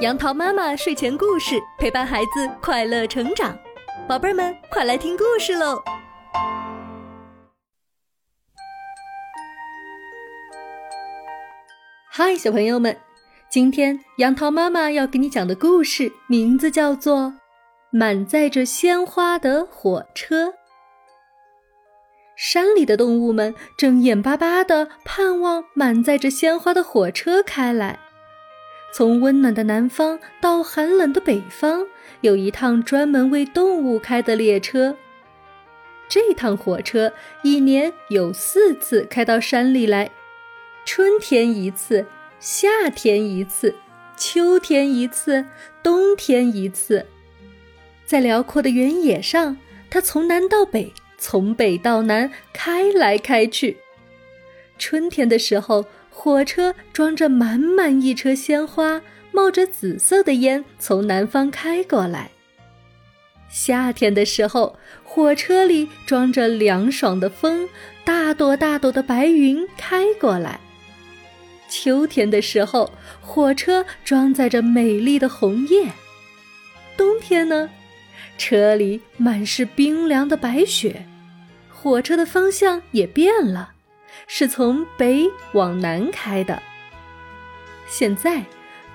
杨桃妈妈睡前故事陪伴孩子快乐成长，宝贝儿们快来听故事喽！嗨，小朋友们，今天杨桃妈妈要给你讲的故事名字叫做《满载着鲜花的火车》。山里的动物们正眼巴巴的盼望满载着鲜花的火车开来。从温暖的南方到寒冷的北方，有一趟专门为动物开的列车。这趟火车一年有四次开到山里来：春天一次，夏天一次，秋天一次，冬天一次。在辽阔的原野上，它从南到北，从北到南，开来开去。春天的时候。火车装着满满一车鲜花，冒着紫色的烟从南方开过来。夏天的时候，火车里装着凉爽的风，大朵大朵的白云开过来。秋天的时候，火车装载着美丽的红叶。冬天呢，车里满是冰凉的白雪，火车的方向也变了。是从北往南开的。现在，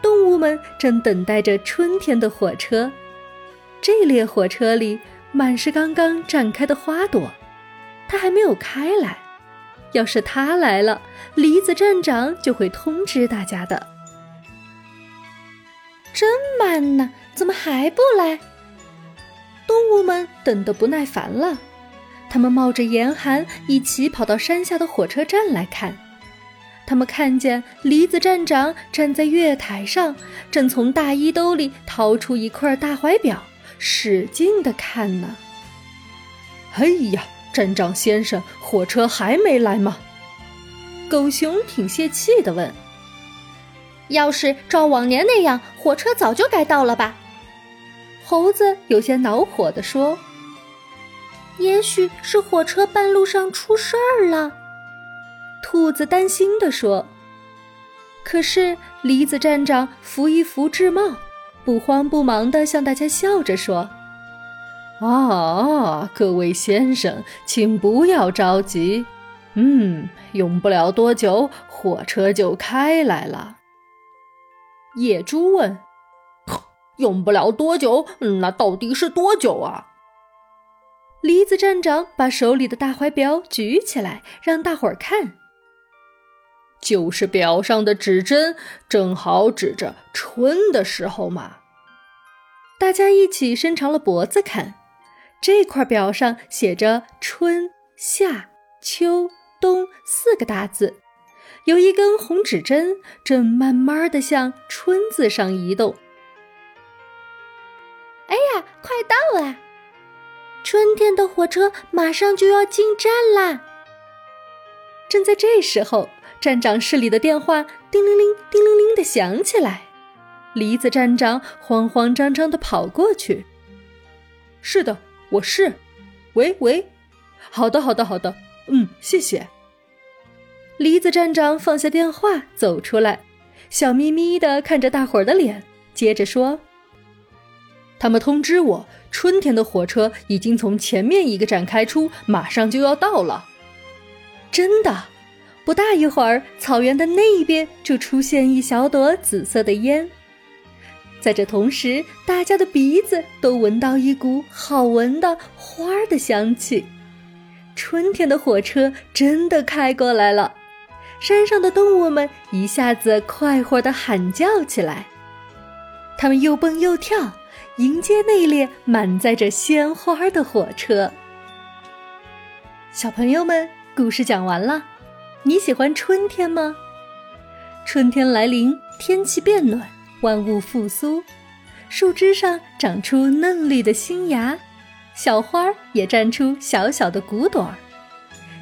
动物们正等待着春天的火车。这列火车里满是刚刚绽开的花朵，它还没有开来。要是它来了，梨子站长就会通知大家的。真慢呢，怎么还不来？动物们等得不耐烦了。他们冒着严寒，一起跑到山下的火车站来看。他们看见梨子站长站在月台上，正从大衣兜里掏出一块大怀表，使劲地看呢。哎呀，站长先生，火车还没来吗？狗熊挺泄气地问。要是照往年那样，火车早就该到了吧？猴子有些恼火地说。也许是火车半路上出事儿了，兔子担心地说。可是梨子站长扶一扶智帽，不慌不忙地向大家笑着说：“啊，各位先生，请不要着急，嗯，用不了多久，火车就开来了。”野猪问：“用不了多久，那到底是多久啊？”梨子站长把手里的大怀表举起来，让大伙儿看。就是表上的指针正好指着春的时候嘛。大家一起伸长了脖子看，这块表上写着“春夏秋冬”四个大字，有一根红指针正慢慢的向“春”字上移动。哎呀，快到了！春天的火车马上就要进站啦！正在这时候，站长室里的电话叮铃铃、叮铃铃的响起来。梨子站长慌慌张张的跑过去：“是的，我是。喂喂，好的，好的，好的。嗯，谢谢。”梨子站长放下电话，走出来，笑眯眯的看着大伙儿的脸，接着说：“他们通知我。”春天的火车已经从前面一个站开出，马上就要到了。真的，不大一会儿，草原的那一边就出现一小朵紫色的烟。在这同时，大家的鼻子都闻到一股好闻的花的香气。春天的火车真的开过来了，山上的动物们一下子快活地喊叫起来，它们又蹦又跳。迎接那列满载着鲜花的火车。小朋友们，故事讲完了，你喜欢春天吗？春天来临，天气变暖，万物复苏，树枝上长出嫩绿的新芽，小花也绽出小小的骨朵儿。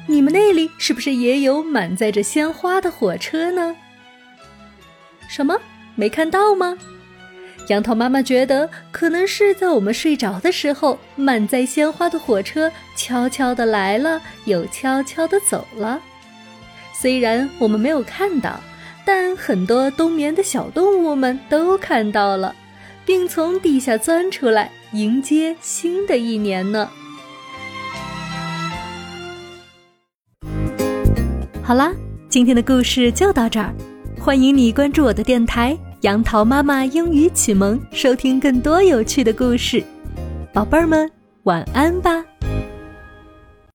你们那里是不是也有满载着鲜花的火车呢？什么？没看到吗？杨桃妈妈觉得，可能是在我们睡着的时候，满载鲜花的火车悄悄地来了，又悄悄地走了。虽然我们没有看到，但很多冬眠的小动物们都看到了，并从地下钻出来迎接新的一年呢。好啦，今天的故事就到这儿，欢迎你关注我的电台“杨桃妈妈英语启蒙”，收听更多有趣的故事。宝贝儿们，晚安吧。